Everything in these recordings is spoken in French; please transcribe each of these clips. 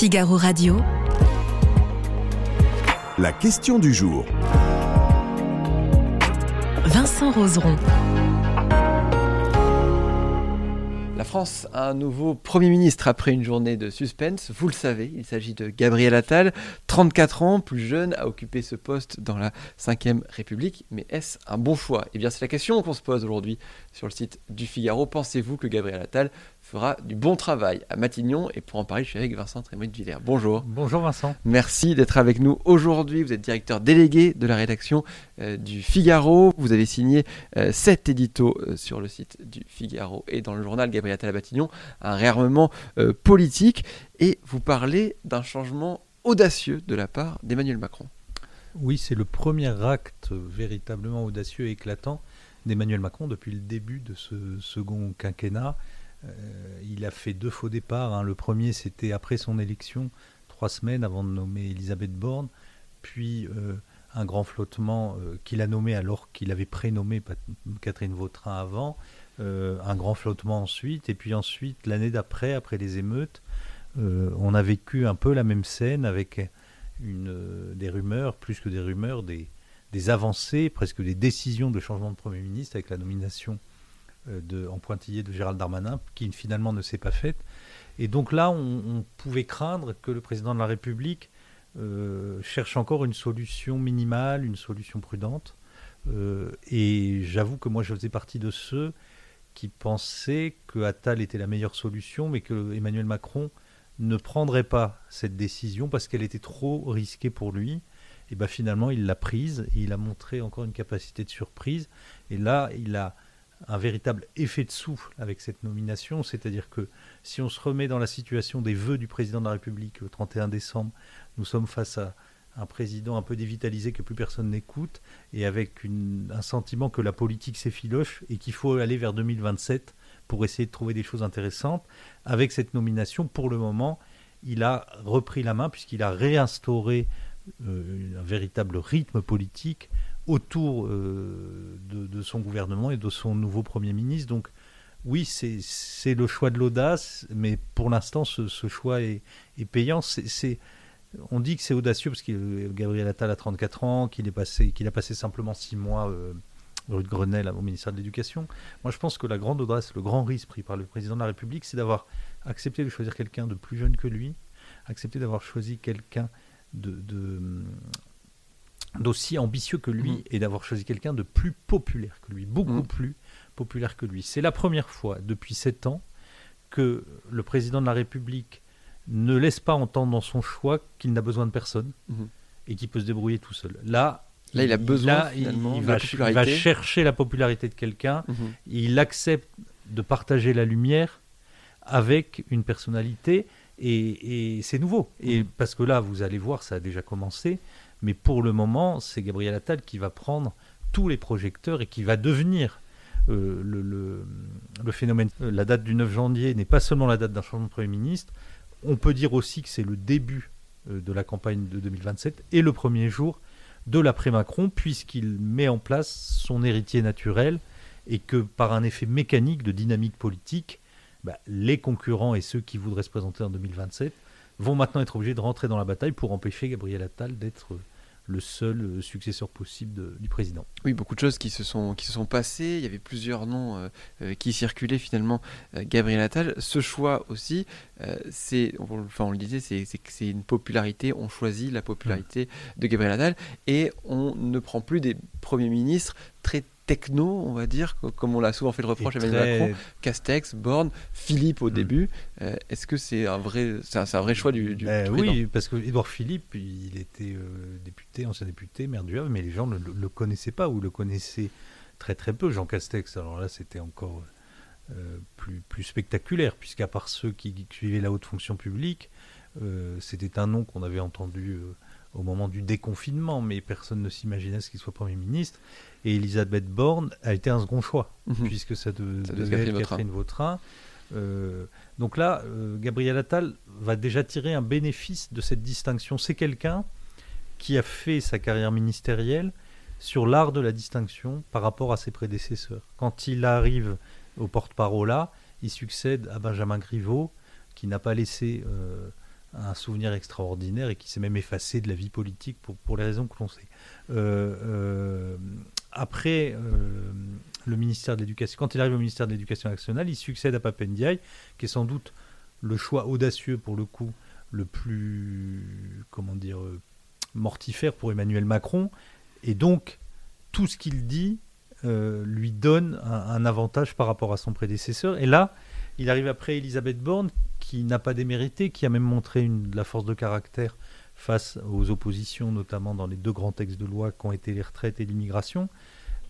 Figaro Radio. La question du jour. Vincent Roseron. La France a un nouveau Premier ministre après une journée de suspense. Vous le savez, il s'agit de Gabriel Attal, 34 ans, plus jeune, a occupé ce poste dans la Ve République. Mais est-ce un bon choix? Eh bien, c'est la question qu'on se pose aujourd'hui sur le site du Figaro. Pensez-vous que Gabriel Attal fera du bon travail à Matignon? Et pour en parler, je suis avec Vincent Trémoy de Villers. Bonjour. Bonjour Vincent. Merci d'être avec nous aujourd'hui. Vous êtes directeur délégué de la rédaction euh, du Figaro. Vous avez signé euh, sept éditos euh, sur le site du Figaro et dans le journal Gabriel Attal à Matignon, un réarmement politique. Et vous parlez d'un changement audacieux de la part d'Emmanuel Macron. Oui, c'est le premier acte véritablement audacieux et éclatant d'Emmanuel Macron depuis le début de ce second quinquennat. Euh, il a fait deux faux départs. Hein. Le premier, c'était après son élection, trois semaines avant de nommer Elisabeth Borne, puis euh, un grand flottement euh, qu'il a nommé alors qu'il avait prénommé Catherine Vautrin avant, un grand flottement ensuite, et puis ensuite, l'année d'après, après les émeutes, on a vécu un peu la même scène avec des rumeurs, plus que des rumeurs, des, avancées, presque des décisions de changement de Premier ministre avec la nomination euh, en pointillé de Gérald Darmanin, qui finalement ne s'est pas faite. Et donc là, on, pouvait craindre que le président de la République euh, cherche encore une solution minimale, une solution prudente. Euh, et j'avoue que moi, je faisais partie de ceux qui pensaient que Attal était la meilleure solution, mais que Emmanuel Macron ne prendrait pas cette décision parce qu'elle était trop risquée pour lui. Et bien finalement, il l'a prise et il a montré encore une capacité de surprise. Et là, il a un véritable effet de souffle avec cette nomination, c'est-à-dire que si on se remet dans la situation des vœux du président de la République le 31 décembre, nous sommes face à un président un peu dévitalisé que plus personne n'écoute et avec un sentiment que la politique s'effiloche et qu'il faut aller vers 2027 pour essayer de trouver des choses intéressantes. Avec cette nomination, pour le moment, il a repris la main puisqu'il a réinstauré euh, un véritable rythme politique autour euh, de, son gouvernement et de son nouveau Premier ministre. Donc oui, c'est le choix de l'audace, mais pour l'instant, ce, choix est, payant. On dit que c'est audacieux parce que Gabriel Attal a 34 ans, qu'il a passé simplement 6 mois euh, rue de Grenelle au ministère de l'Éducation. Moi, je pense que la grande audace, le grand risque pris par le président de la République, c'est d'avoir accepté de choisir quelqu'un de plus jeune que lui, accepté d'avoir choisi quelqu'un de, d'aussi ambitieux que lui mm. et d'avoir choisi quelqu'un de plus populaire que lui, beaucoup mm. plus populaire que lui. C'est la première fois depuis sept ans que le président de la République ne laisse pas entendre dans son choix qu'il n'a besoin de personne mm-hmm. et qu'il peut se débrouiller tout seul. Là, Là, il a besoin il, va, chercher la popularité de quelqu'un. Mm-hmm. Il accepte de partager la lumière avec une personnalité et, c'est nouveau. Et mm-hmm. parce que là, vous allez voir, ça a déjà commencé. Mais pour le moment, c'est Gabriel Attal qui va prendre tous les projecteurs et qui va devenir euh, le, phénomène. Euh, la date du 9 janvier n'est pas seulement la date d'un changement de Premier ministre, on peut dire aussi que c'est le début euh, de la campagne de 2027 et le premier jour de l'après-Macron, puisqu'il met en place son héritier naturel et que par un effet mécanique de dynamique politique, bah, les concurrents et ceux qui voudraient se présenter en 2027 vont maintenant être obligés de rentrer dans la bataille pour empêcher Gabriel Attal d'être le seul euh, successeur possible du président. Oui, beaucoup de choses qui se sont, qui se sont passées. Il y avait plusieurs noms euh, euh, qui circulaient finalement. Gabriel Attal, ce choix aussi, c'est, enfin on le disait, c'est, c'est, une popularité. On choisit la popularité de Gabriel Attal et on ne prend plus des premiers ministres très techno, on va dire, comme on l'a souvent fait le reproche à Emmanuel Macron, Castex, Borne, Philippe au mm. début. Euh, est-ce que c'est un vrai, c'est un, vrai choix du, du, ben Oui, parce que Édouard Philippe, il était euh, député, ancien député, maire du Havre, mais les gens ne le, connaissaient pas ou le connaissaient très très peu. Jean Castex, alors là, c'était encore euh, plus, plus spectaculaire, puisqu'à part ceux qui, suivaient la haute fonction publique, c'était un nom qu'on avait entendu au moment du déconfinement, mais personne ne s'imaginait ce qu'il soit Premier ministre. Et Elisabeth Borne a été un second choix, mhm. puisque ça, devait être Catherine Vautrin. Euh, donc là, euh, Gabriel Attal va déjà tirer un bénéfice de cette distinction. C'est quelqu'un qui a fait sa carrière ministérielle sur l'art de la distinction par rapport à ses prédécesseurs. Quand il arrive au porte-parole là, il succède à Benjamin Griveaux, qui n'a pas laissé euh, un souvenir extraordinaire et qui s'est même effacé de la vie politique pour, pour les raisons que l'on sait. Euh, euh, après euh, le ministère de l'Éducation, quand il arrive au ministère de l'Éducation nationale, il succède à Papendiaï, qui est sans doute le choix audacieux pour le coup, le plus, comment dire, mortifère pour Emmanuel Macron. Et donc, tout ce qu'il dit lui donne un, un, avantage par rapport à son prédécesseur. Et là, il arrive après Elisabeth Borne, qui n'a pas démérité, qui a même montré une, de la force de caractère face aux oppositions, notamment dans les deux grands textes de loi qui ont été les retraites et l'immigration.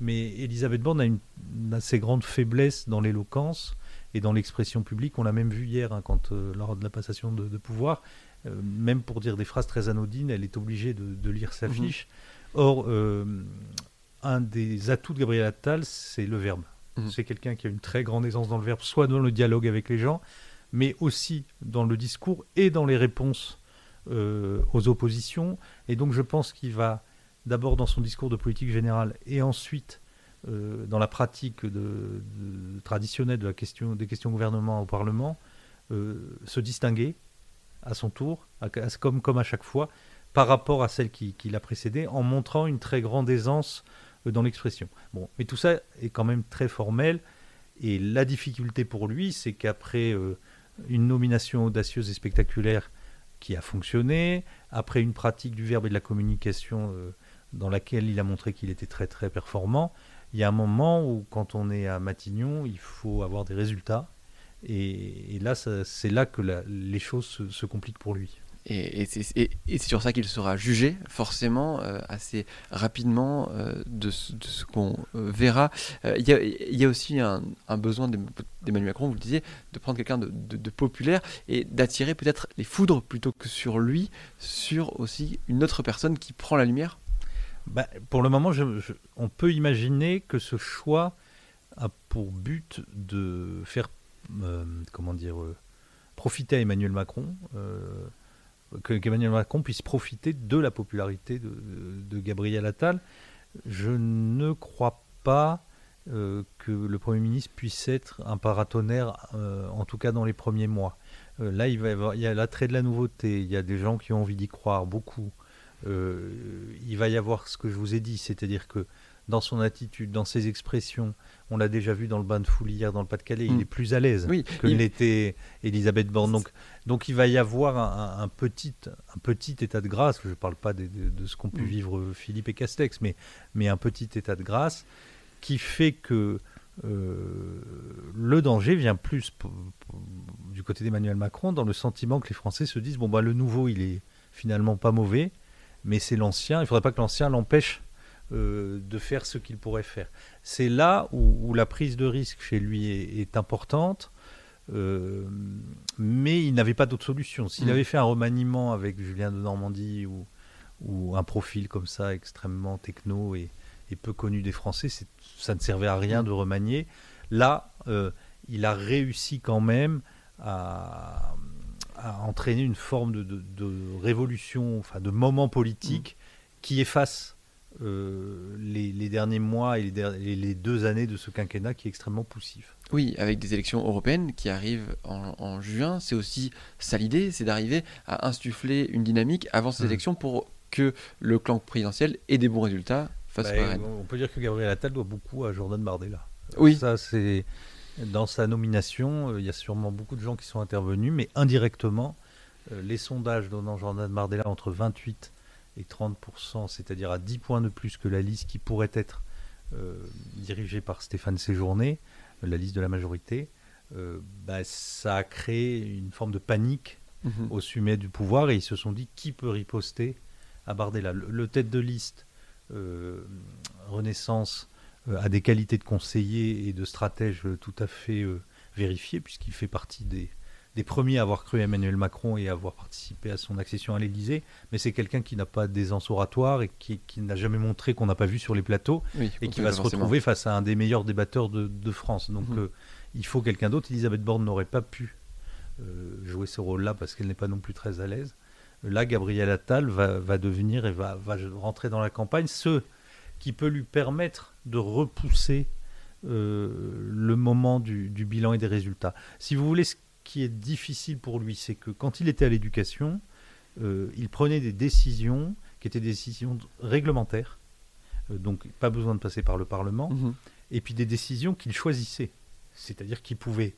Mais Elisabeth Borne a une, assez grande faiblesse dans l'éloquence et dans l'expression publique. On l'a même vu hier, hein, quand, euh, lors de la passation de, de pouvoir. Euh, même pour dire des phrases très anodines, elle est obligée de, de lire sa fiche. Mmh. Or, euh, un des atouts de Gabriel Attal, c'est le verbe. Mmh. C'est quelqu'un qui a une très grande aisance dans le verbe, soit dans le dialogue avec les gens, mais aussi dans le discours et dans les réponses euh, aux oppositions. Et donc je pense qu'il va d'abord dans son discours de politique générale et ensuite euh, dans la pratique traditionnelle des questions gouvernement au Parlement euh, se distinguer à son tour, comme, à chaque fois, par rapport à celle qui, qui l'a précédée, en montrant une très grande aisance dans l'expression. Bon, mais tout ça est quand même très formel. Et la difficulté pour lui, c'est qu'après euh, une nomination audacieuse et spectaculaire qui a fonctionné, après une pratique du verbe et de la communication euh, dans laquelle il a montré qu'il était très très performant, il y a un moment où quand on est à Matignon, il faut avoir des résultats. Et, là, c'est là que les choses se, se compliquent pour lui. Et, c'est sur ça qu'il sera jugé, forcément, euh, assez rapidement euh, de, ce, qu'on euh, verra. Il y, a aussi un, besoin d'Emmanuel Macron, vous le disiez, de prendre quelqu'un de, populaire et d'attirer peut-être les foudres plutôt que sur lui, sur aussi une autre personne qui prend la lumière bah, Pour le moment, on peut imaginer que ce choix a pour but de faire, comment dire, profiter à Emmanuel Macron qu'Emmanuel Macron puisse profiter de la popularité de, Gabriel Attal. Je ne crois pas euh, que le Premier ministre puisse être un paratonnerre, euh, en tout cas dans les premiers mois. Euh, là, il, va y, avoir, il y a l'attrait de la nouveauté, il y a des gens qui ont envie d'y croire, beaucoup. Il va y avoir ce que je vous ai dit, c'est-à-dire que dans son attitude, dans ses expressions. On l'a déjà vu dans le bain de foule hier dans le Pas-de-Calais. Il est plus à l'aise oui, que il... l'était Elisabeth Borne. Donc, donc il va y avoir un, un, petit, un petit état de grâce. Je ne parle pas de, de, de ce qu'ont pu mm. vivre Philippe et Castex, mais, mais un petit état de grâce qui fait que euh, le danger vient plus du côté d'Emmanuel Macron dans le sentiment que les Français se disent bon bah le nouveau il est finalement pas mauvais, mais c'est l'ancien. Il ne faudrait pas que l'ancien l'empêche euh, de faire ce qu'il pourrait faire. C'est là où, où, la prise de risque chez lui est, est importante, euh, mais il n'avait pas d'autre solution. S'il mmh. avait fait un remaniement avec Julien de Normandie ou, ou, un profil comme ça extrêmement techno et, et peu connu des Français, ça ne servait à rien de remanier. Là, euh, il a réussi quand même à, à entraîner une forme de, de, de, révolution, enfin de moment politique mmh. qui efface euh, les, les, derniers mois et les, les, deux années de ce quinquennat qui est extrêmement poussif. Oui, avec des élections européennes qui arrivent en, en juin, c'est aussi ça l'idée, c'est d'arriver à insuffler une dynamique avant ces mmh. élections pour que le clan présidentiel ait des bons résultats face bah, On peut dire que Gabriel Attal doit beaucoup à Jordan Bardella. Oui. Ça, c'est dans sa nomination, euh, il y a sûrement beaucoup de gens qui sont intervenus, mais indirectement, euh, les sondages donnant Jordan Bardella entre 28 et 30%, c'est-à-dire à 10 points de plus que la liste qui pourrait être euh, dirigée par Stéphane Séjourné, la liste de la majorité, euh, bah, ça a créé une forme de panique mmh. au sommet du pouvoir et ils se sont dit qui peut riposter à Bardella? Le, le tête de liste euh, Renaissance a des qualités de conseiller et de stratège tout à fait vérifiées puisqu'il fait partie des, des premiers à avoir cru Emmanuel Macron et à avoir participé à son accession à l'Élysée, mais c'est quelqu'un qui n'a pas d'aisance oratoire et qui, qui n'a jamais montré qu'on n'a pas vu sur les plateaux oui, et qui va se retrouver face à un des meilleurs débatteurs de, de France. Donc mmh. euh, il faut quelqu'un d'autre. Elisabeth Borne n'aurait pas pu euh, jouer ce rôle-là parce qu'elle n'est pas non plus très à l'aise. Là, Gabriel Attal va, va devenir et va, va, rentrer dans la campagne, ce qui peut lui permettre de repousser euh, le moment du, du bilan et des résultats. Si vous voulez, qui est difficile pour lui, c'est que quand il était à l'éducation, euh, il prenait des décisions qui étaient des décisions réglementaires, euh, donc pas besoin de passer par le Parlement, Mhm. et puis des décisions qu'il choisissait. C'est-à-dire qu'il pouvait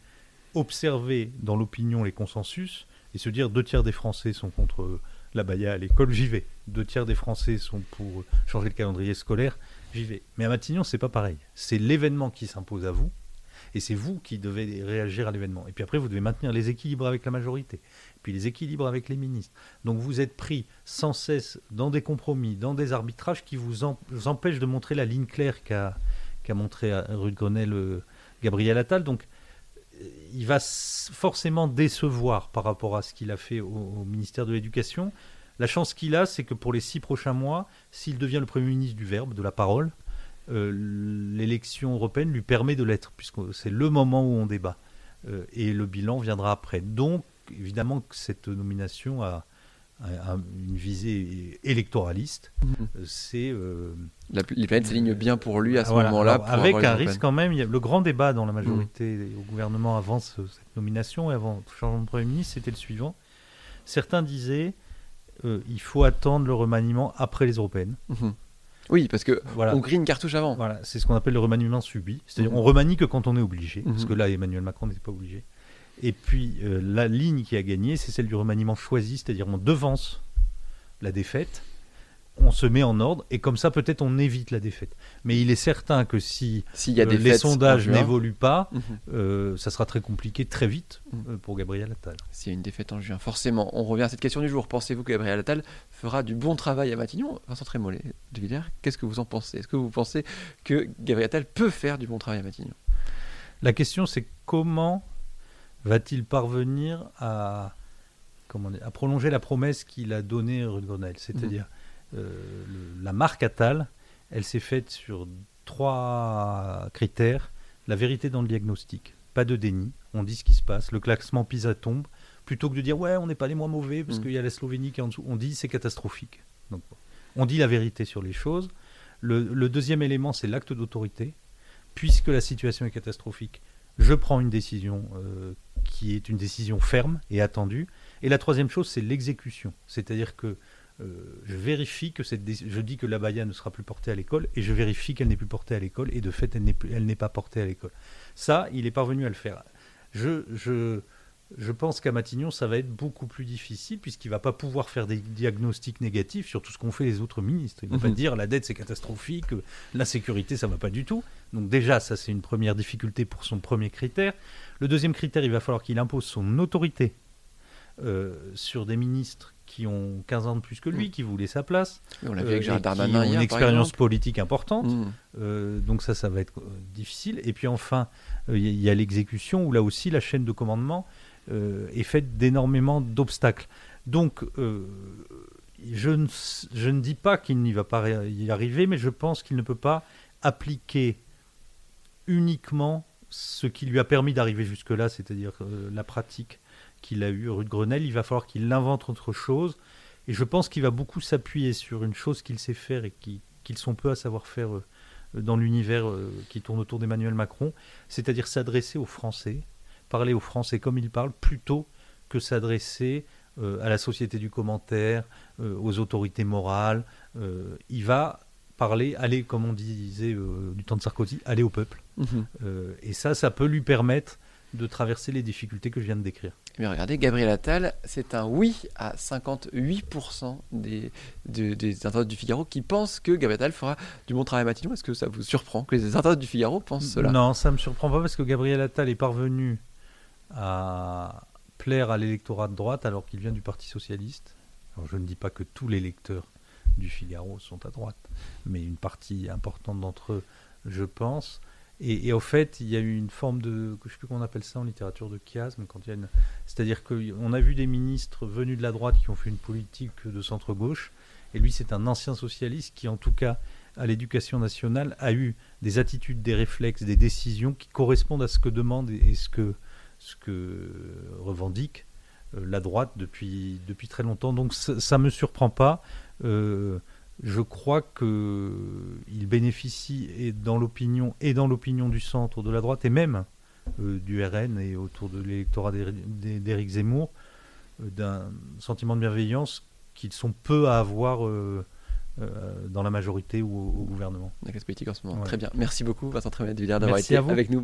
observer dans l'opinion les consensus et se dire deux tiers des Français sont contre la baya à l'école, j'y vais. Deux tiers des Français sont pour changer le calendrier scolaire, j'y vais. Mais à Matignon, c'est pas pareil. C'est l'événement qui s'impose à vous et c'est vous qui devez réagir à l'événement. Et puis après, vous devez maintenir les équilibres avec la majorité, puis les équilibres avec les ministres. Donc vous êtes pris sans cesse dans des compromis, dans des arbitrages qui vous, em- vous empêchent de montrer la ligne claire qu'a qu'a montré à rue de Grenelle euh, Gabriel Attal. Donc euh, il va forcément décevoir par rapport à ce qu'il a fait au, ministère de l'Éducation. La chance qu'il a, c'est que pour les six prochains mois, s'il devient le Premier ministre du verbe, de la parole, euh, l'élection européenne lui permet de l'être, puisque c'est le moment où on débat. Euh, et le bilan viendra après. Donc, évidemment, que cette nomination a, a- a une visée électoraliste. Mhm. Euh, C'est euh, La- les planètes s'alignent bien pour lui à ce voilà. moment-là. Avec un risque quand même, il y a le grand débat dans la majorité au gouvernement avant ce- cette nomination et avant le changement de Premier ministre, c'était le suivant. Certains disaient euh, il faut attendre le remaniement après les européennes. Mhm. Oui, parce que Voilà. on grille une cartouche avant. Voilà, c'est ce qu'on appelle le remaniement subi. C'est-à-dire Mhm. on remanie que quand on est obligé, parce Mhm. que là Emmanuel Macron n'était pas obligé. Et puis euh, la ligne qui a gagné, c'est celle du remaniement choisi, c'est-à-dire on devance la défaite, on se met en ordre, et comme ça peut-être on évite la défaite. Mais il est certain que si S'il y a euh, des les fêtes en sondages juin, n'évoluent pas, mhm. euh, ça sera très compliqué très vite Mhm. euh, pour Gabriel Attal. S'il y a une défaite en juin, forcément. On revient à cette question du jour. Pensez-vous que Gabriel Attal fera du bon travail à Matignon? Vincent Trémollet de Villers, qu'est-ce que vous en pensez? Est-ce que vous pensez que Gabriel Attal peut faire du bon travail à Matignon? La question c'est comment va-t-il parvenir à, comment à prolonger la promesse qu'il a donnée rue de Grenelle? C'est-à-dire le- la marque Attal, elle s'est faite sur trois critères. La vérité dans le diagnostic, pas de déni, on dit ce qui se passe, le classement PISA tombe, plutôt que de dire ouais on n'est pas les moins mauvais parce Mm. qu'il y a la Slovénie qui est en dessous, on dit c'est catastrophique. Donc, on dit la vérité sur les choses. Le, le deuxième élément c'est l'acte d'autorité. Puisque la situation est catastrophique, je prends une décision euh, qui est une décision ferme et attendue. Et la troisième chose, c'est l'exécution. C'est-à-dire que euh, je vérifie que cette je dis que la baya ne sera plus portée à l'école et je vérifie qu'elle n'est plus portée à l'école et de fait elle n'est elle n'est pas portée à l'école. Ça, il est parvenu à le faire. Je, je, je pense qu'à Matignon, ça va être beaucoup plus difficile puisqu'il va pas pouvoir faire des diagnostics négatifs sur tout ce qu'ont fait les autres ministres. Il va Mhm. pas dire la dette c'est catastrophique, la sécurité ça va pas du tout. Donc déjà, ça c'est une première difficulté pour son premier critère. Le deuxième critère, il va falloir qu'il impose son autorité euh, sur des ministres qui ont 15 ans de plus que lui, qui voulaient sa place, On l'a vu euh, avec et Gérald qui ont hier, une expérience politique importante. Mhm. Euh, donc ça, ça va être euh, difficile. Et puis enfin, euh, il y a- a l'exécution où là aussi la chaîne de commandement euh, est faite d'énormément d'obstacles. Donc euh, je, ne, je ne dis pas qu'il n'y va pas y arriver, mais je pense qu'il ne peut pas appliquer uniquement ce qui lui a permis d'arriver jusque-là, c'est-à-dire euh, la pratique qu'il a eue rue de Grenelle. Il va falloir qu'il invente autre chose. Et je pense qu'il va beaucoup s'appuyer sur une chose qu'il sait faire et qui- qu'ils sont peu à savoir faire euh, dans l'univers euh, qui tourne autour d'Emmanuel Macron, c'est-à-dire s'adresser aux Français, parler aux Français comme ils parlent, plutôt que s'adresser euh, à la société du commentaire, aux autorités morales. Il va parler, aller, comme on disait du temps de Sarkozy, aller au peuple. Mhm. Et ça, ça peut lui permettre de traverser les difficultés que je viens de décrire. Mais regardez, Gabriel Attal, c'est un oui à 58% des, de- des internautes du Figaro qui pensent que Gabriel Attal fera du bon travail à Matignon. Est-ce que ça vous surprend que les internautes du Figaro pensent cela? Non, ça me surprend pas parce que Gabriel Attal est parvenu à plaire à l'électorat de droite alors qu'il vient du Parti socialiste. Je ne dis pas que tous les lecteurs du Figaro sont à droite, mais une partie importante d'entre eux, je pense. Et, et au fait, il y a eu une forme de, je sais plus comment on appelle ça en littérature de chiasme, c'est-à-dire qu'on a vu des ministres venus de la droite qui ont fait une politique de centre gauche, et lui c'est un ancien socialiste qui en tout cas à l'éducation nationale a eu des attitudes, des réflexes, des décisions qui correspondent à ce que demande et ce que, revendique euh, la droite depuis, depuis très longtemps. Donc ça ne me surprend pas. Euh, je crois qu'il bénéficie et dans l'opinion et dans l'opinion du centre de la droite et même euh, du RN et autour de l'électorat d'Éric Zemmour, euh, d'un sentiment de bienveillance qu'ils sont peu à avoir euh, dans la majorité ou au, gouvernement. Politique en ce moment. Très bien. Merci beaucoup, Vincent Trémet de d'avoir été avec nous.